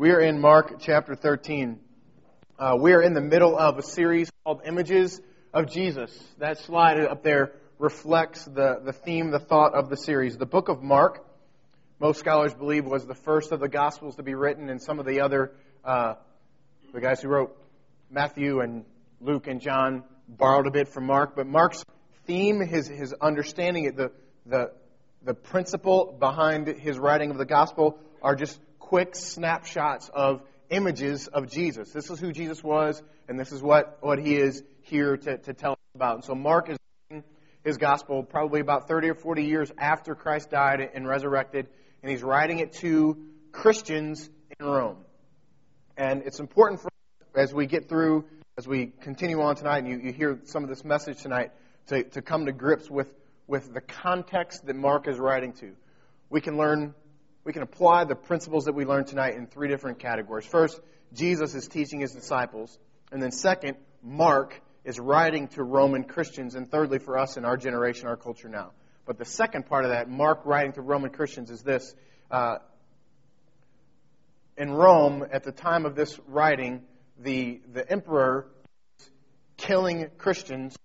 We are in Mark chapter 13. Uh, we are in the middle of a series called Images of Jesus. That slide up there reflects the, the theme, the thought of the series. The book of Mark, most scholars believe, was the first of the Gospels to be written, and some of the other, uh, the guys who wrote Matthew and Luke and John borrowed a bit from Mark. But Mark's theme, his, his understanding, the, the, the principle behind his writing of the Gospel are just quick snapshots of images of Jesus. This is who Jesus was, and this is what, what he is here to, to tell us about. And so Mark is writing his gospel probably about 30 or 40 years after Christ died and resurrected, and he's writing it to Christians in Rome. And it's important for us as we get through, as we continue on tonight, and you, you hear some of this message tonight, to, to come to grips with, with the context that Mark is writing to. We can learn we can apply the principles that we learned tonight in three different categories. First, Jesus is teaching his disciples. And then second, Mark is writing to Roman Christians. And thirdly, for us in our generation, our culture now. But the second part of that, Mark writing to Roman Christians, is this. Uh, in Rome, at the time of this writing, the, the emperor is killing Christians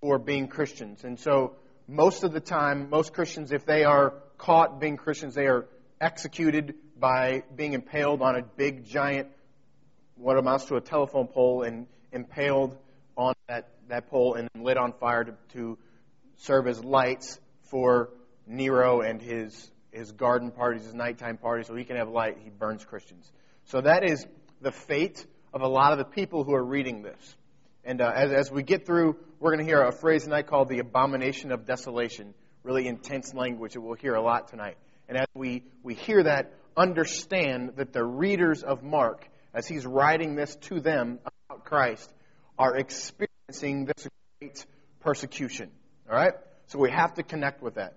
for being Christians. And so, most of the time, most Christians, if they are caught being Christians, they are executed by being impaled on a big, giant, what amounts to a telephone pole, and impaled on that, that pole and lit on fire to, to serve as lights for Nero and his, his garden parties, his nighttime parties, so he can have light. He burns Christians. So that is the fate of a lot of the people who are reading this. And uh, as, as we get through, we're going to hear a phrase tonight called the abomination of desolation really intense language that we'll hear a lot tonight. And as we, we hear that, understand that the readers of Mark, as he's writing this to them about Christ, are experiencing this great persecution. All right? So we have to connect with that.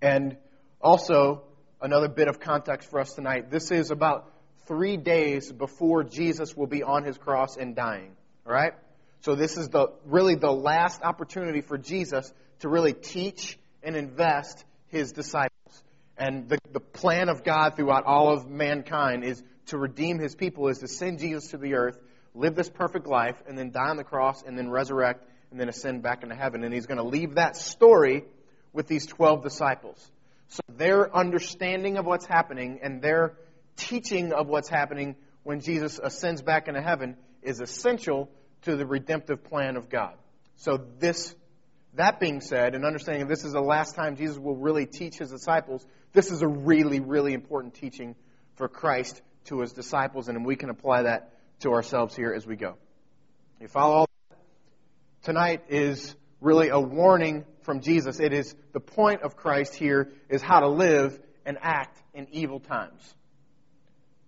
And also, another bit of context for us tonight. This is about three days before Jesus will be on his cross and dying. All right? So this is the really the last opportunity for Jesus to really teach and invest his disciples. And the, the plan of God throughout all of mankind is to redeem his people, is to send Jesus to the earth, live this perfect life, and then die on the cross, and then resurrect, and then ascend back into heaven. And he's going to leave that story with these 12 disciples. So their understanding of what's happening and their teaching of what's happening when Jesus ascends back into heaven is essential to the redemptive plan of God. So this that being said, and understanding this is the last time Jesus will really teach his disciples, this is a really, really important teaching for Christ to his disciples, and we can apply that to ourselves here as we go. You follow all that? Tonight is really a warning from Jesus. It is the point of Christ here is how to live and act in evil times.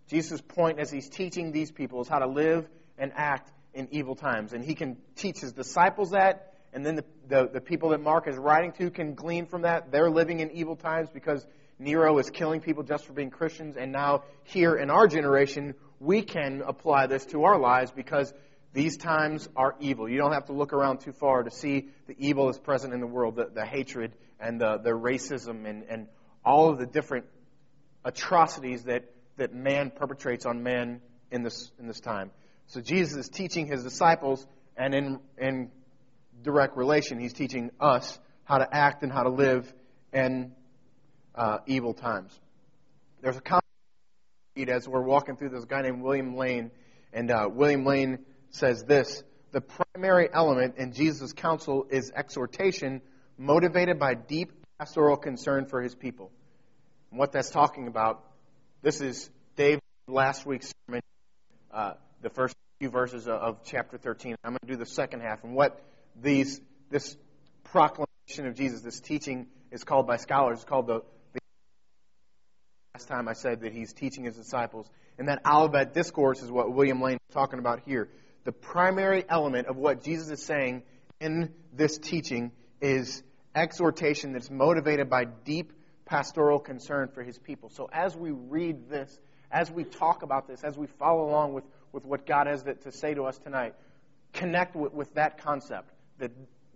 Jesus' point as he's teaching these people is how to live and act in evil times. And he can teach his disciples that, and then the, the, the, people that Mark is writing to can glean from that. They're living in evil times because Nero is killing people just for being Christians. And now, here in our generation, we can apply this to our lives because these times are evil. You don't have to look around too far to see the evil that's present in the world, the, the hatred and the, the racism and, and all of the different atrocities that, that man perpetrates on man in this, in this time. So Jesus is teaching his disciples, and in, in direct relation. He's teaching us how to act and how to live in uh, evil times. There's a comment as we're walking through this guy named William Lane, and uh, William Lane says this The primary element in Jesus' counsel is exhortation motivated by deep pastoral concern for his people. And what that's talking about, this is Dave last week's sermon, uh, the first few verses of, chapter 13. I'm going to do the second half. And what these, this proclamation of Jesus, this teaching, is called by scholars, it's called the, the last time I said that he's teaching his disciples. And that Olivet Discourse is what William Lane is talking about here. The primary element of what Jesus is saying in this teaching is exhortation that's motivated by deep pastoral concern for his people. So as we read this, as we talk about this, as we follow along with, with what God has to say to us tonight, connect with, with that concept that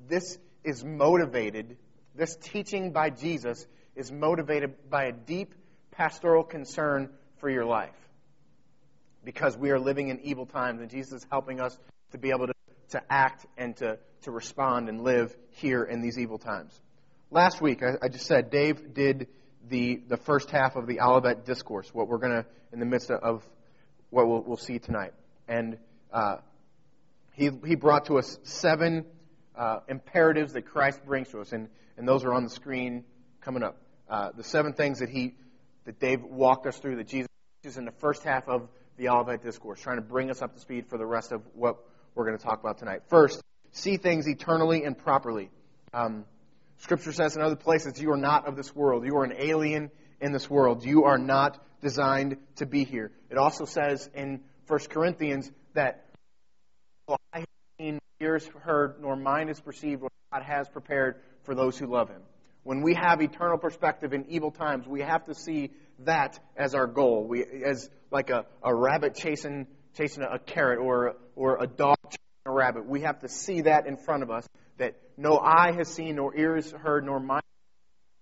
this is motivated, this teaching by Jesus is motivated by a deep pastoral concern for your life. because we are living in evil times, and Jesus is helping us to be able to, to act and to, to respond and live here in these evil times. Last week, I, I just said Dave did the, the first half of the Olivet Discourse, what we're going to, in the midst of what we'll, we'll see tonight. And uh, he, he brought to us seven uh, imperatives that Christ brings to us, and, and those are on the screen coming up. Uh, the seven things that he that Dave walked us through that Jesus is in the first half of the Olivet Discourse, trying to bring us up to speed for the rest of what we're going to talk about tonight. First, see things eternally and properly. Um, Scripture says in other places, you are not of this world. You are an alien in this world. You are not designed to be here. It also says in 1 Corinthians that ears heard, nor mind is perceived what God has prepared for those who love Him. When we have eternal perspective in evil times, we have to see that as our goal. We, as like a, a rabbit chasing chasing a, a carrot or or a dog chasing a rabbit. We have to see that in front of us that no eye has seen, nor ears heard, nor mind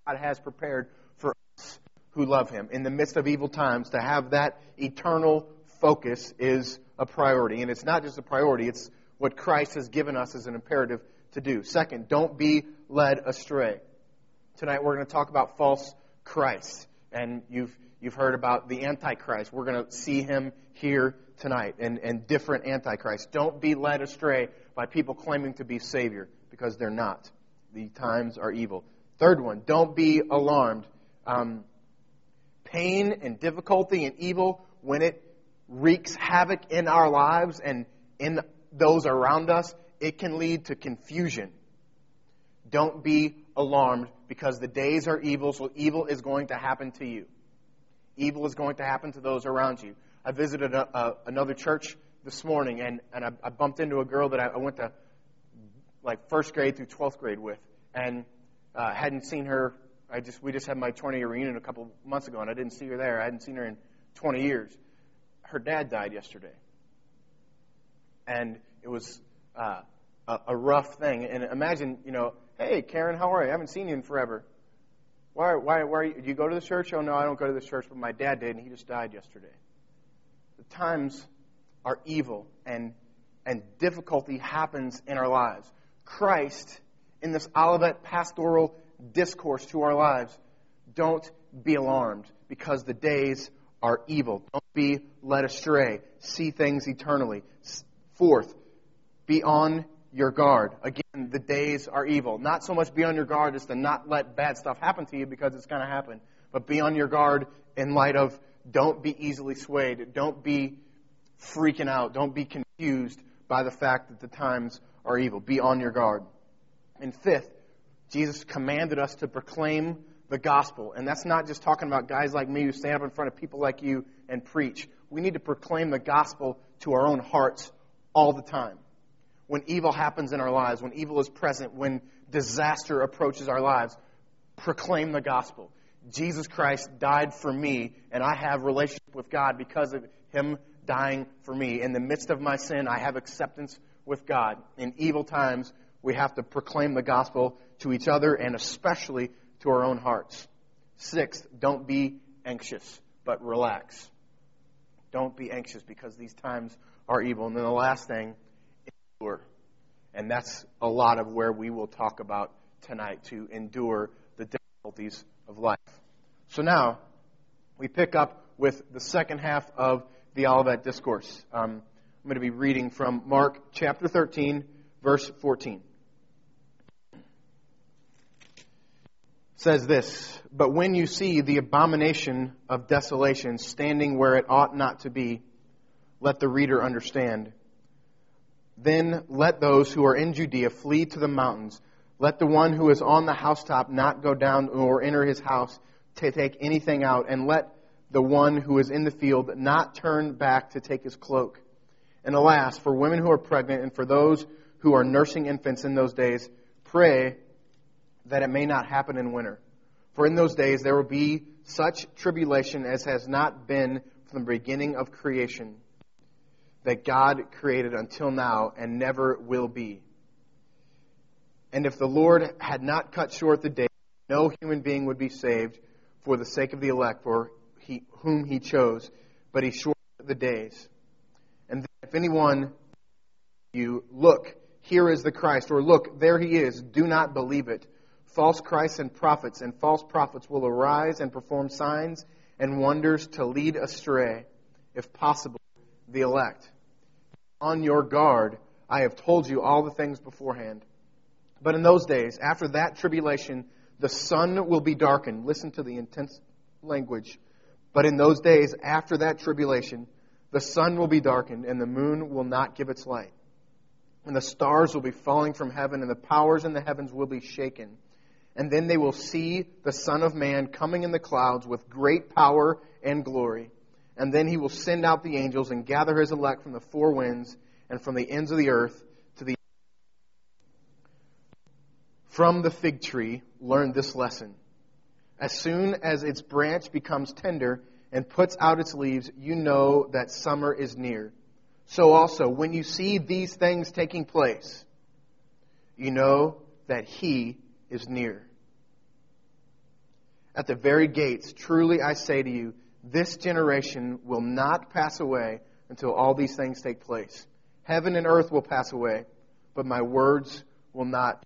God has prepared for us who love Him. In the midst of evil times, to have that eternal focus is a priority. And it's not just a priority, it's what Christ has given us as an imperative to do. Second, don't be led astray. Tonight we're going to talk about false Christ. And you've, you've heard about the Antichrist. We're going to see him here tonight and, and different Antichrists. Don't be led astray by people claiming to be Savior because they're not. The times are evil. Third one, don't be alarmed. Um, pain and difficulty and evil, when it wreaks havoc in our lives and in those around us, it can lead to confusion. Don't be alarmed because the days are evil, so evil is going to happen to you. Evil is going to happen to those around you. I visited a, a, another church this morning, and, and I, I bumped into a girl that I, I went to like first grade through 12th grade with, and uh, hadn't seen her. I just we just had my 20 year reunion a couple months ago, and I didn't see her there. I hadn't seen her in 20 years. Her dad died yesterday, and it was uh, a, rough thing. And imagine, you know, hey Karen, how are you? I haven't seen you in forever. Why? Why? Why? Are you, do you go to the church? Oh no, I don't go to the church, but my dad did, and he just died yesterday. The times are evil, and and difficulty happens in our lives. Christ, in this Olivet pastoral discourse to our lives, don't be alarmed because the days are evil. Don't be led astray. See things eternally. Fourth, be on your guard. Again, the days are evil. Not so much be on your guard as to not let bad stuff happen to you because it's going to happen, but be on your guard in light of don't be easily swayed. Don't be freaking out. Don't be confused by the fact that the times are evil. Be on your guard. And fifth, Jesus commanded us to proclaim the gospel. And that's not just talking about guys like me who stand up in front of people like you and preach. We need to proclaim the gospel to our own hearts all the time. When evil happens in our lives, when evil is present, when disaster approaches our lives, proclaim the gospel. Jesus Christ died for me, and I have relationship with God because of him dying for me. In the midst of my sin, I have acceptance with God. In evil times, we have to proclaim the gospel to each other and especially to our own hearts. Sixth, don't be anxious, but relax. Don't be anxious because these times are evil. And then the last thing, endure. And that's a lot of where we will talk about tonight to endure the difficulties of life. So now, we pick up with the second half of the Olivet Discourse. Um, I'm going to be reading from Mark chapter 13, verse 14. It says this, But when you see the abomination of desolation standing where it ought not to be, let the reader understand. Then let those who are in Judea flee to the mountains. Let the one who is on the housetop not go down or enter his house to take anything out, and let the one who is in the field not turn back to take his cloak. And alas, for women who are pregnant and for those who are nursing infants in those days, pray that it may not happen in winter. For in those days there will be such tribulation as has not been from the beginning of creation that God created until now and never will be. And if the Lord had not cut short the day, no human being would be saved for the sake of the elect, for he, whom he chose, but he shortened the days. And if anyone you look, here is the Christ, or look, there he is, do not believe it. False Christs and prophets and false prophets will arise and perform signs and wonders to lead astray, if possible, the elect. On your guard, I have told you all the things beforehand. But in those days, after that tribulation, the sun will be darkened. Listen to the intense language. But in those days, after that tribulation, the sun will be darkened, and the moon will not give its light. And the stars will be falling from heaven, and the powers in the heavens will be shaken. And then they will see the Son of Man coming in the clouds with great power and glory. And then he will send out the angels and gather his elect from the four winds and from the ends of the earth to the. From the fig tree, learn this lesson. As soon as its branch becomes tender and puts out its leaves, you know that summer is near. So also, when you see these things taking place, you know that he is near. At the very gates, truly I say to you, this generation will not pass away until all these things take place. Heaven and earth will pass away, but my words will not.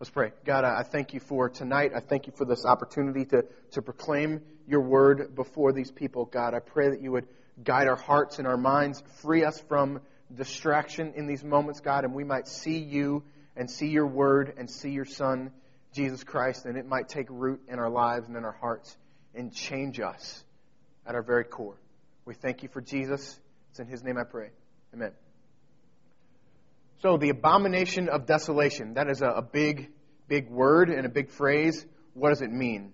Let's pray. God, I thank you for tonight. I thank you for this opportunity to, to proclaim your word before these people. God, I pray that you would guide our hearts and our minds, free us from distraction in these moments, God, and we might see you and see your word and see your son, Jesus Christ, and it might take root in our lives and in our hearts and change us at our very core. We thank you for Jesus. It's in his name I pray. Amen. So, the abomination of desolation, that is a, a big, big word and a big phrase. What does it mean?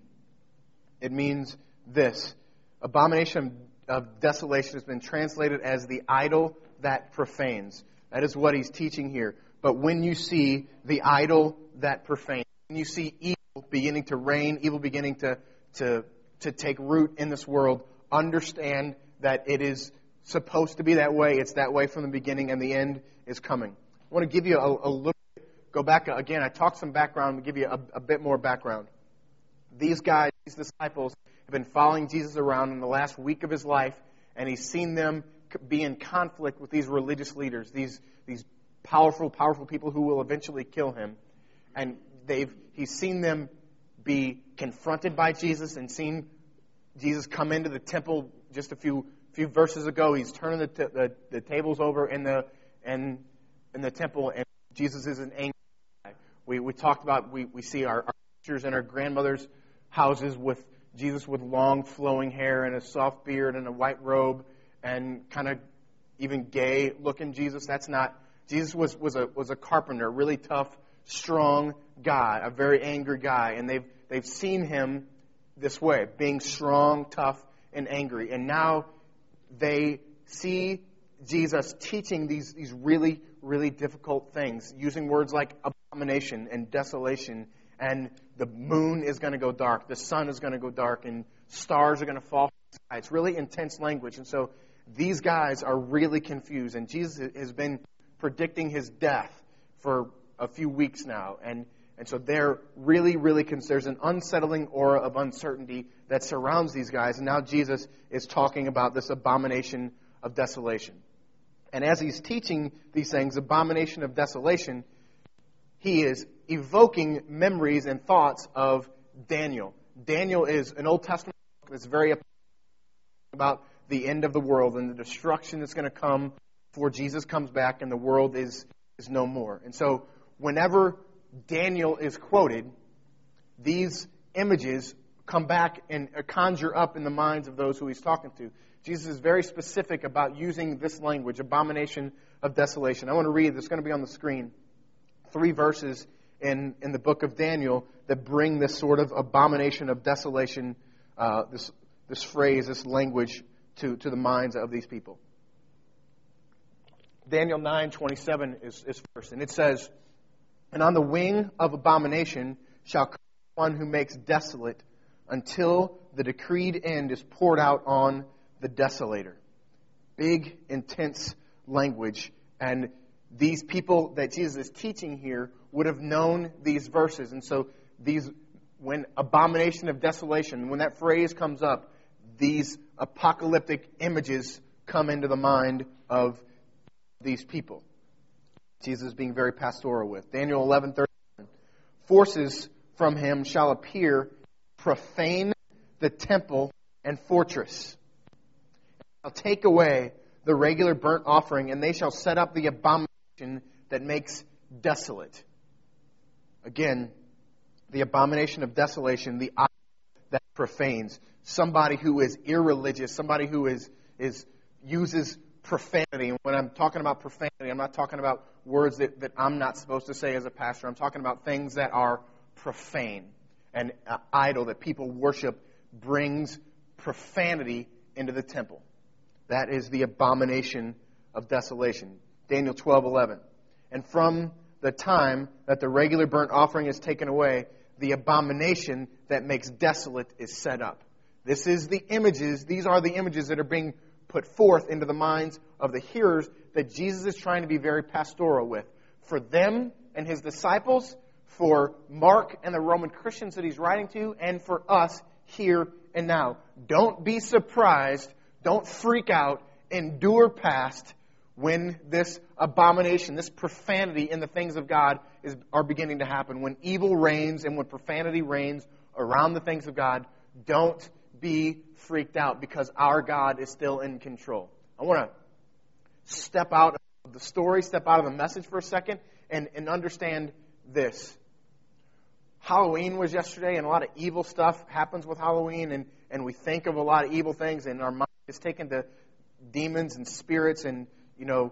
It means this Abomination of desolation has been translated as the idol that profanes. That is what he's teaching here. But when you see the idol that profanes, when you see evil beginning to reign, evil beginning to, to, to take root in this world, understand that it is supposed to be that way. It's that way from the beginning, and the end is coming. I want to give you a, a little, go back again. I talked some background, give you a, a bit more background. These guys, these disciples, have been following Jesus around in the last week of his life, and he's seen them be in conflict with these religious leaders, these, these powerful, powerful people who will eventually kill him. And they've, he's seen them be confronted by Jesus and seen Jesus come into the temple just a few few verses ago. He's turning the, t- the, the, tables over in the in, in the temple, and Jesus is an angry guy. We, we talked about we, we see our, our pictures in our grandmother's houses with Jesus with long flowing hair and a soft beard and a white robe and kind of even gay looking Jesus. That's not Jesus was, was a was a carpenter, really tough, strong guy, a very angry guy, and they've they've seen him this way, being strong, tough, and angry. And now they see Jesus teaching these, these really, really difficult things, using words like abomination and desolation and the moon is going to go dark, the sun is going to go dark, and stars are going to fall. It's really intense language. And so these guys are really confused. And Jesus has been predicting his death for a few weeks now. And, and so they're really, really. There's an unsettling aura of uncertainty that surrounds these guys. And now Jesus is talking about this abomination of desolation. And as he's teaching these things, abomination of desolation, he is evoking memories and thoughts of Daniel. Daniel is an Old Testament book that's very about the end of the world and the destruction that's going to come before Jesus comes back and the world is, is no more. And so, whenever Daniel is quoted, these images come back and conjure up in the minds of those who he's talking to. Jesus is very specific about using this language, abomination of desolation. I want to read, it's going to be on the screen, three verses in, in the book of Daniel that bring this sort of abomination of desolation, uh, this, this phrase, this language to, to the minds of these people. Daniel 9:27 is, is first, and it says, "And on the wing of abomination shall come one who makes desolate, until the decreed end is poured out on the desolator." Big, intense language, and these people that Jesus is teaching here would have known these verses. And so these when abomination of desolation, when that phrase comes up, these apocalyptic images come into the mind of these people. Jesus being very pastoral with. Daniel 11:31 Forces from him shall appear profane the temple and fortress. Shall take away the regular burnt offering and they shall set up the abomination that makes desolate. Again, the abomination of desolation, the idol that profanes, somebody who is irreligious, somebody who is, is uses profanity. When I'm talking about profanity, I'm not talking about words that, that I'm not supposed to say as a pastor. I'm talking about things that are profane. An uh, idol that people worship brings profanity into the temple. That is the abomination of desolation. Daniel 12:11. And from the time that the regular burnt offering is taken away, the abomination that makes desolate is set up. This is the images, these are the images that are being put forth into the minds of the hearers that Jesus is trying to be very pastoral with. For them and his disciples, for Mark and the Roman Christians that he's writing to, and for us here and now. Don't be surprised. Don't freak out. Endure past when this abomination, this profanity in the things of God is, are beginning to happen. When evil reigns and when profanity reigns around the things of God, don't be freaked out because our God is still in control. I want to step out of the story, step out of the message for a second, and, and understand this. Halloween was yesterday, and a lot of evil stuff happens with Halloween, and, and we think of a lot of evil things, and our mind is taken to demons and spirits and, you know,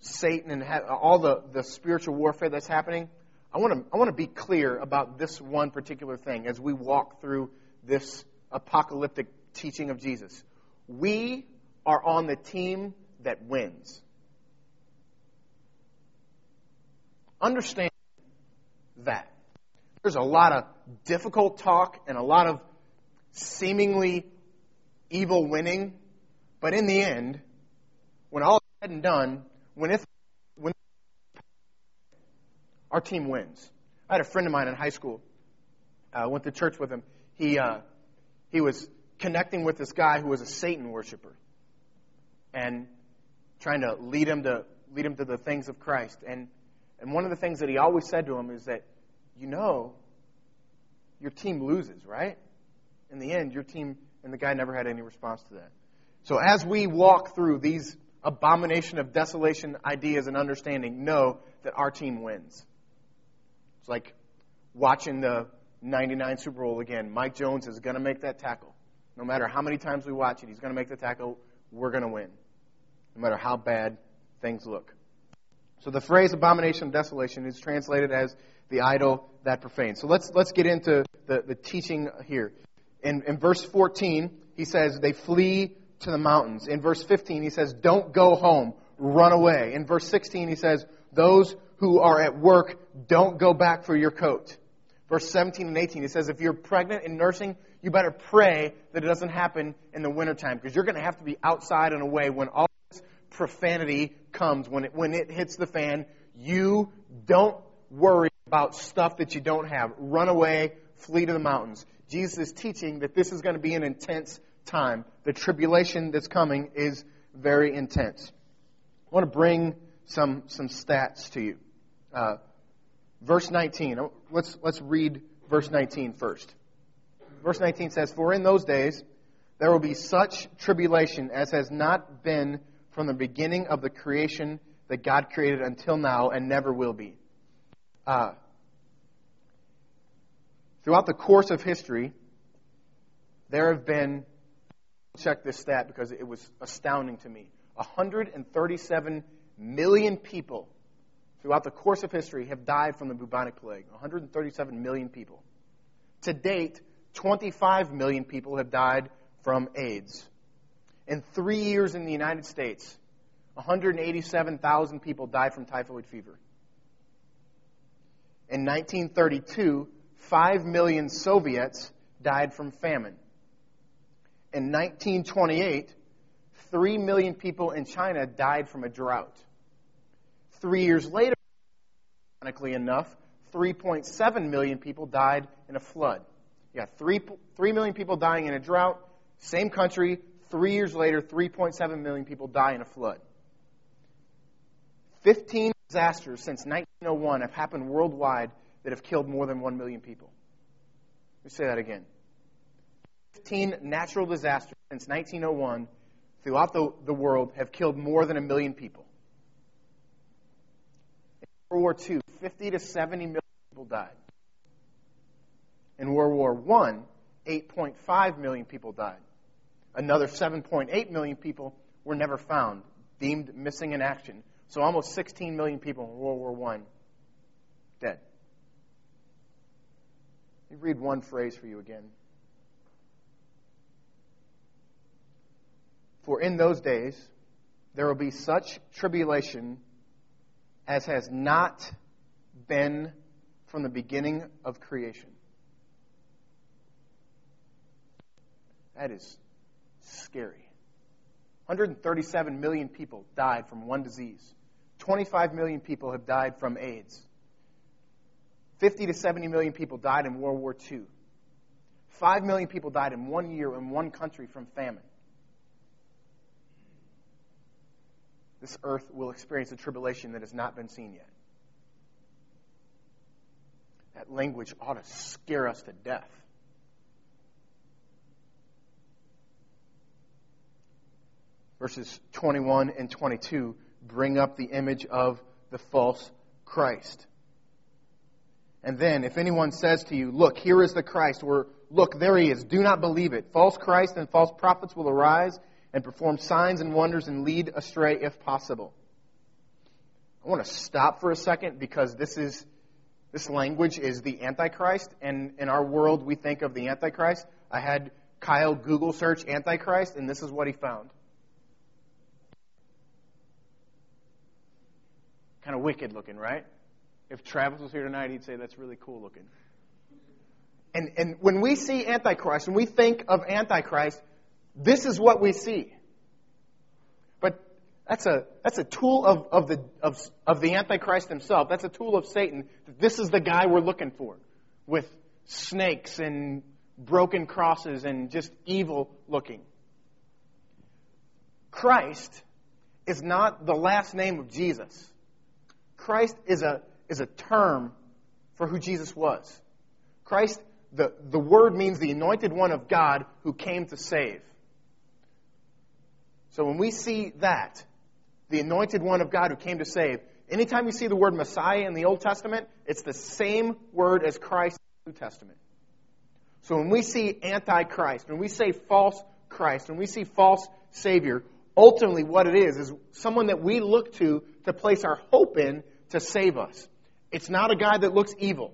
Satan and all the, the spiritual warfare that's happening. I want to I want to be clear about this one particular thing as we walk through this apocalyptic teaching of Jesus. We are on the team that wins. Understand that. There's a lot of difficult talk and a lot of seemingly evil winning, but in the end, when all is said and done, when it's when our team wins. I had a friend of mine in high school. I uh, went to church with him. He uh, he was connecting with this guy who was a Satan worshiper and trying to lead him to lead him to the things of Christ. And and one of the things that he always said to him is that, you know, your team loses, right? In the end, your team and the guy never had any response to that. So as we walk through these abomination of desolation ideas and understanding, know that our team wins. It's like watching the 99 Super Bowl again. Mike Jones is going to make that tackle. No matter how many times we watch it, he's going to make the tackle. We're going to win. No matter how bad things look. So the phrase abomination of desolation is translated as the idol that profanes. So let's, let's get into the, the teaching here. In, in verse 14, he says, they flee to the mountains. In verse 15, he says, don't go home, run away. In verse 16, he says, those who are at work, don't go back for your coat. Verse 17 and 18, he says, if you're pregnant and nursing, you better pray that it doesn't happen in the wintertime because you're going to have to be outside and away when all this profanity comes, when it, when it hits the fan. You don't worry about stuff that you don't have. Run away, flee to the mountains. Jesus is teaching that this is going to be an intense time. The tribulation that's coming is very intense. I want to bring some, some stats to you. Uh, verse 19. Let's, let's read verse 19 first verse 19 says, For in those days there will be such tribulation as has not been from the beginning of the creation that God created until now and never will be. Uh, throughout the course of history, there have been, check this stat because it was astounding to me, 137 million people throughout the course of history have died from the bubonic plague. 137 million people. To date, 25 million people have died from AIDS. In three years in the United States, 187,000 people died from typhoid fever. In 1932, 5 million Soviets died from famine. In 1928, 3 million people in China died from a drought. Three years later, ironically enough, 3.7 million people died in a flood. You got three, three million people dying in a drought. Same country, Three years later, 3.7 million people die in a flood. 15 disasters since 1901 have happened worldwide that have killed more than 1 million people. Let me say that again. 15 natural disasters since 1901 throughout the, the world have killed more than a million people. World War II, 50 to 70 million people died. In World War I, 8.5 million people died. Another 7.8 million people were never found, deemed missing in action. So almost 16 million people in World War I dead. Let me read one phrase for you again. For in those days there will be such tribulation as has not been from the beginning of creation. That is scary. 137 million people died from one disease. 25 million people have died from AIDS. 50 to 70 million people died in World War II. 5 million people died in one year in one country from famine. This earth will experience a tribulation that has not been seen yet. That language ought to scare us to death. Verses 21 and 22 bring up the image of the false Christ. And then, if anyone says to you, Look, here is the Christ, or Look, there he is, do not believe it. False Christ and false prophets will arise and perform signs and wonders and lead astray if possible. I want to stop for a second because this is this language is the Antichrist, and in our world we think of the Antichrist. I had Kyle Google search Antichrist, and this is what he found. Kind of wicked looking, right? If Travis was here tonight, he'd say that's really cool looking. And, and when we see Antichrist, when we think of Antichrist, this is what we see. But that's a, that's a tool of, of, the, of, of the Antichrist himself. That's a tool of Satan. This is the guy we're looking for with snakes and broken crosses and just evil looking. Christ is not the last name of Jesus. Christ is a, is a term for who Jesus was. Christ, the, the word means the anointed one of God who came to save. So when we see that, the anointed one of God who came to save, anytime you see the word Messiah in the Old Testament, it's the same word as Christ in the New Testament. So when we see Antichrist, when we say false Christ, when we see false Savior, ultimately what it is is someone that we look to to place our hope in to save us. It's not a guy that looks evil.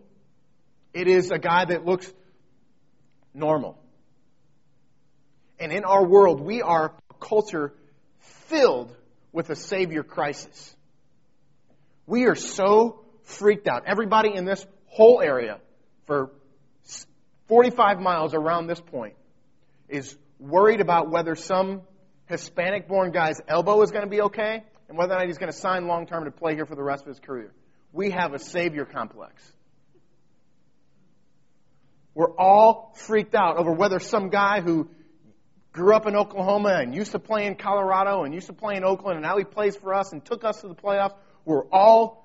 It is a guy that looks normal. And in our world, we are culture filled with a Savior crisis. We are so freaked out. Everybody in this whole area, for 45 miles around this point, is worried about whether some Hispanic born guy's elbow is going to be okay and whether or not he's going to sign long term to play here for the rest of his career. We have a Savior complex. We're all freaked out over whether some guy who grew up in Oklahoma and used to play in Colorado and used to play in Oakland, and now he plays for us and took us to the playoffs. We're all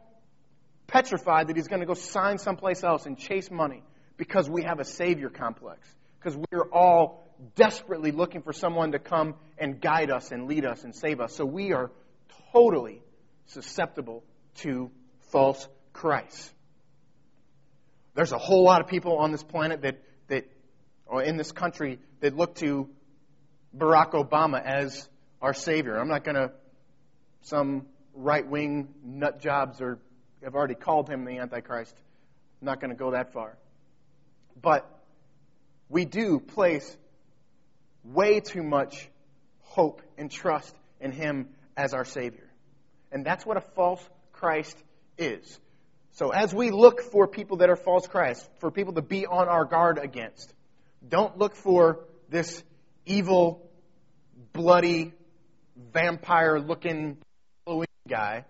petrified that he's going to go sign someplace else and chase money because we have a savior complex. Because we're all desperately looking for someone to come and guide us and lead us and save us. So we are totally susceptible to false Christ. There's a whole lot of people on this planet that, that or in this country that look to Barack Obama as our Savior. I'm not going to, some right wing nut jobs or have already called him the Antichrist. I'm not going to go that far. But we do place way too much hope and trust in him as our Savior. And that's what a false Christ is. So as we look for people that are false Christ, for people to be on our guard against, don't look for this evil, bloody, vampire looking Halloween guy.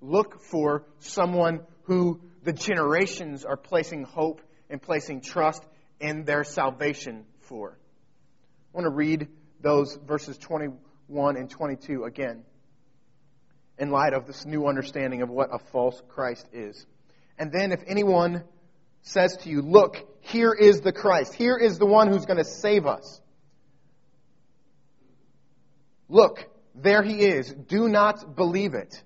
Look for someone who the generations are placing hope and placing trust in their salvation for. I want to read those verses 21 and 22 again in light of this new understanding of what a false Christ is. And then if anyone says to you, Look, here is the Christ, here is the one who's going to save us. Look, there he is. Do not believe it.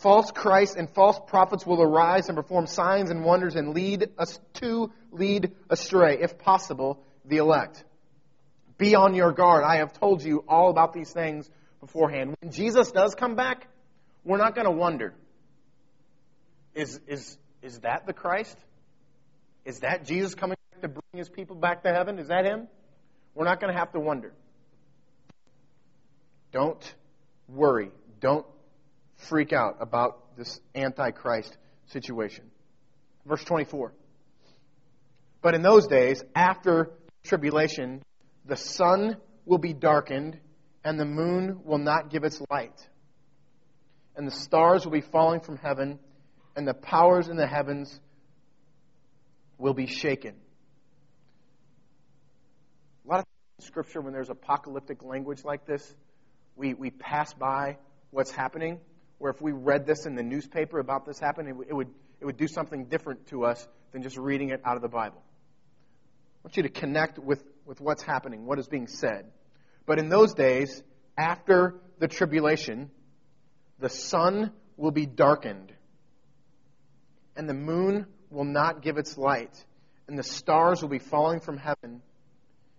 False Christs and false prophets will arise and perform signs and wonders and lead us to lead astray, if possible, the elect. Be on your guard. I have told you all about these things beforehand. When Jesus does come back, we're not going to wonder is, is, is that the Christ? Is that Jesus coming to bring his people back to heaven? Is that him? We're not going to have to wonder. Don't worry. Don't freak out about this Antichrist situation. Verse 24. But in those days, after tribulation, the sun will be darkened, and the moon will not give its light. And the stars will be falling from heaven, and the powers in the heavens will be shaken. A lot of scripture, when there's apocalyptic language like this, we, we pass by what's happening. Where if we read this in the newspaper about this happening, it, it would, it would do something different to us than just reading it out of the Bible. I want you to connect with, with what's happening, what is being said. But in those days, after the tribulation, the sun will be darkened, and the moon will not give its light, and the stars will be falling from heaven,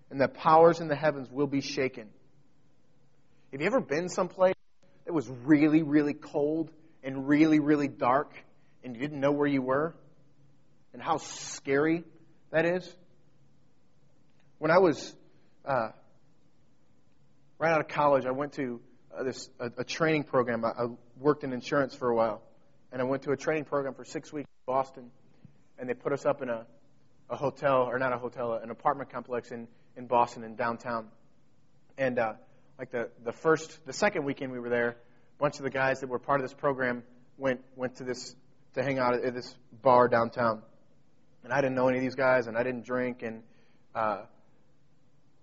and the powers in the heavens will be shaken. Have you ever been someplace that was really, really cold and really, really dark and you didn't know where you were? And how scary that is? When I was uh, right out of college, I went to uh, this a, a, training program. I, I, worked in insurance for a while, and I went to a training program for six weeks in Boston, and they put us up in a, a hotel, or not a hotel, an apartment complex in, in Boston, in downtown. And uh, like the, the first, the second weekend we were there, a bunch of the guys that were part of this program went, went to this, to hang out at this bar downtown. And I didn't know any of these guys and I didn't drink and, uh,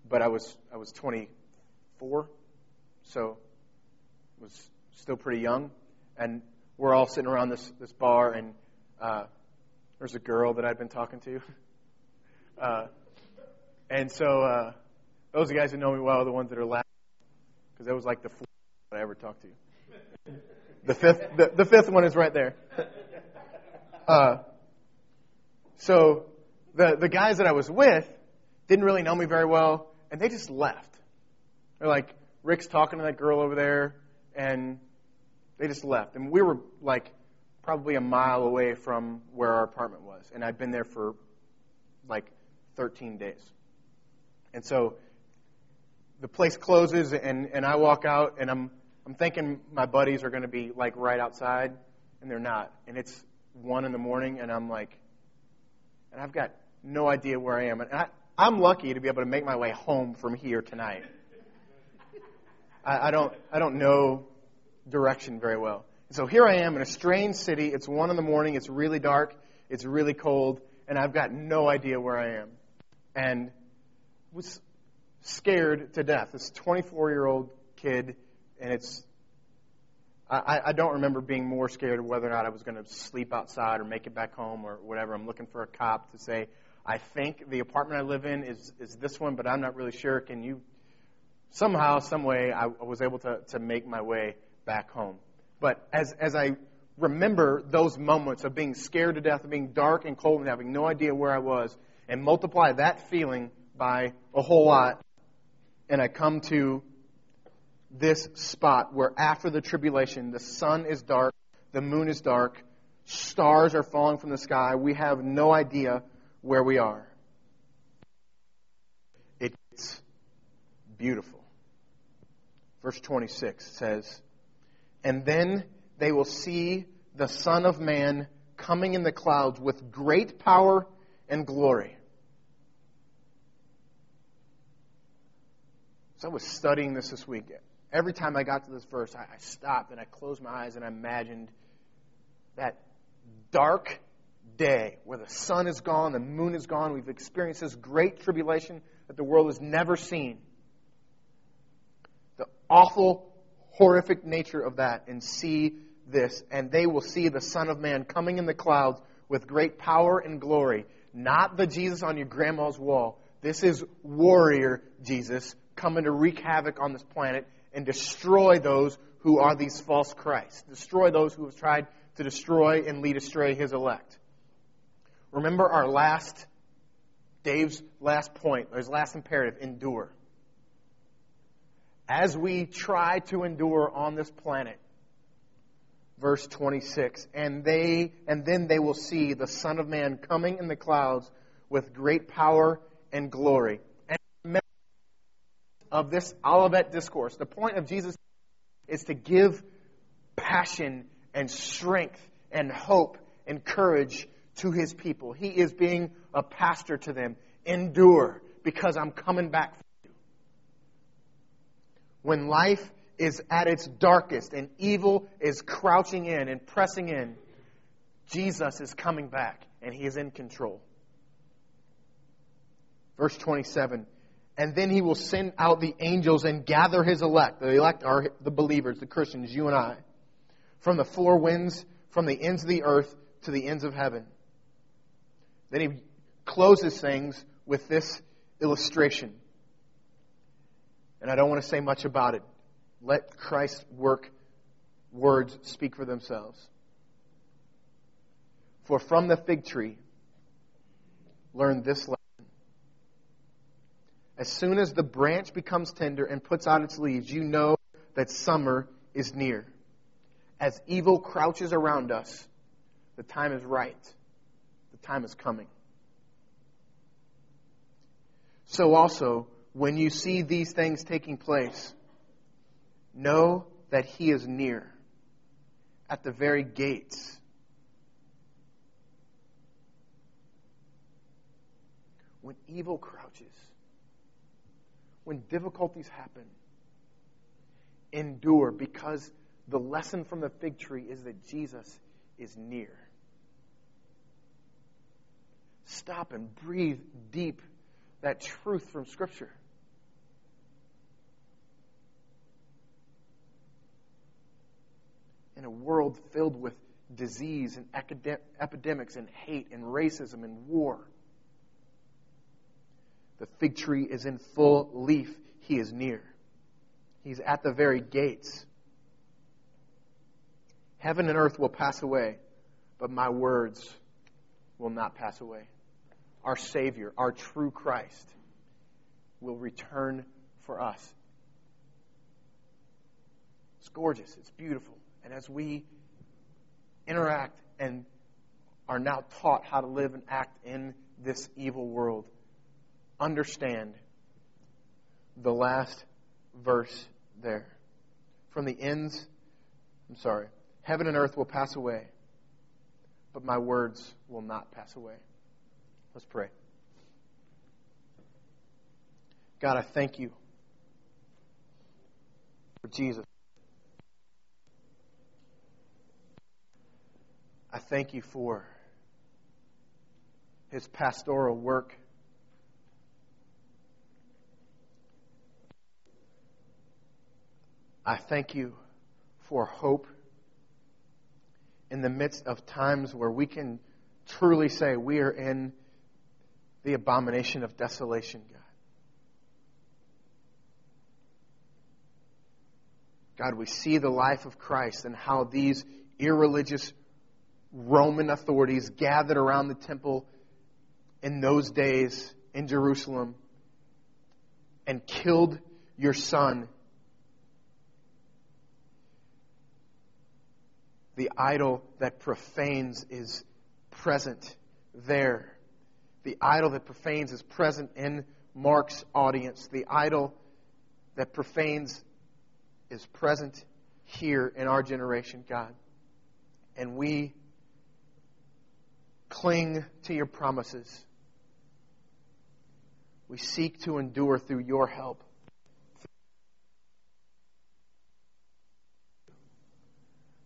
but I was, I was 24, so was still pretty young. And we're all sitting around this, this bar and, uh, there's a girl that I'd been talking to. Uh, and so, uh, those guys who know me well, are the ones that are laughing because that was like the fourth I ever talked to. You. The fifth, the, the fifth one is right there. Uh, so the the guys that I was with didn't really know me very well, and they just left. They're like, Rick's talking to that girl over there, and they just left. And we were like probably a mile away from where our apartment was, and I'd been there for like 13 days. And so the place closes and, and I walk out and I'm I'm thinking my buddies are going to be like right outside and they're not. And it's one in the morning and I'm like, and I've got no idea where I am. And I, I'm lucky to be able to make my way home from here tonight. I, I don't I don't know direction very well. so here I am in a strange city. It's one in the morning. It's really dark. It's really cold, and I've got no idea where I am. And was scared to death. This 24 year old kid, and it's. I, I don't remember being more scared of whether or not I was going to sleep outside or make it back home or whatever. I'm looking for a cop to say, I think the apartment I live in is, is this one, but I'm not really sure. Can you somehow, some way, I was able to, to make my way back home. But as, as I remember those moments of being scared to death, of being dark and cold and having no idea where I was, and multiply that feeling by a whole lot, and I come to this spot where after the tribulation, the sun is dark, the moon is dark, stars are falling from the sky. We have no idea where we are. It's beautiful. Verse 26 says, And then they will see the Son of Man coming in the clouds with great power and glory. So I was studying this this week. Every time I got to this verse, I, I stopped and I closed my eyes and I imagined that dark, day where the sun is gone, the moon is gone. We've experienced this great tribulation that the world has never seen. The awful, horrific nature of that, and see this. And they will see the Son of Man coming in the clouds with great power and glory. Not the Jesus on your grandma's wall. This is warrior Jesus coming to wreak havoc on this planet and destroy those who are these false Christs. Destroy those who have tried to destroy and lead astray his elect. Remember our last, Dave's last point, his last imperative endure. As we try to endure on this planet, verse 26, and they, and then they will see the Son of Man coming in the clouds with great power and glory. And of this Olivet discourse, the point of Jesus is to give passion and strength and hope and courage to his people. He is being a pastor to them. Endure because I'm coming back for you. When life is at its darkest and evil is crouching in and pressing in, Jesus is coming back and he is in control. Verse 27 And then he will send out the angels and gather his elect. The elect are the believers, the Christians, you and I, from the four winds, from the ends of the earth to the ends of heaven. Then he closes things with this illustration. And I don't want to say much about it. Let Christ's work words speak for themselves. For from the fig tree, learn this lesson. As soon as the branch becomes tender and puts out its leaves, you know that summer is near. As evil crouches around us, the time is right The time is coming. So also, when you see these things taking place, know that He is near, at the very gates. When evil crouches, when difficulties happen, endure because the lesson from the fig tree is that Jesus is near stop and breathe deep that truth from Scripture. In a world filled with disease and epidemics and hate and racism and war, the fig tree is in full leaf. He is near. He's at the very gates. Heaven and earth will pass away, but my words will not pass away our Savior, our true Christ, will return for us. It's gorgeous. It's beautiful. And as we interact and are now taught how to live and act in this evil world, understand the last verse there. From the ends, I'm sorry, heaven and earth will pass away, but my words will not pass away. Let's pray. God, I thank you for Jesus. I thank you for his pastoral work. I thank you for hope in the midst of times where we can truly say we are in the abomination of desolation, God. God, we see the life of Christ and how these irreligious Roman authorities gathered around the temple in those days in Jerusalem and killed your son. The idol that profanes is present there. The idol that profanes is present in Mark's audience. The idol that profanes is present here in our generation, God. And we cling to your promises. We seek to endure through your help.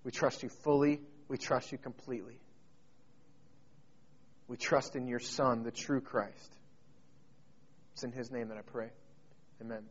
We trust you fully. We trust you completely. We trust in your Son, the true Christ. It's in his name that I pray. Amen.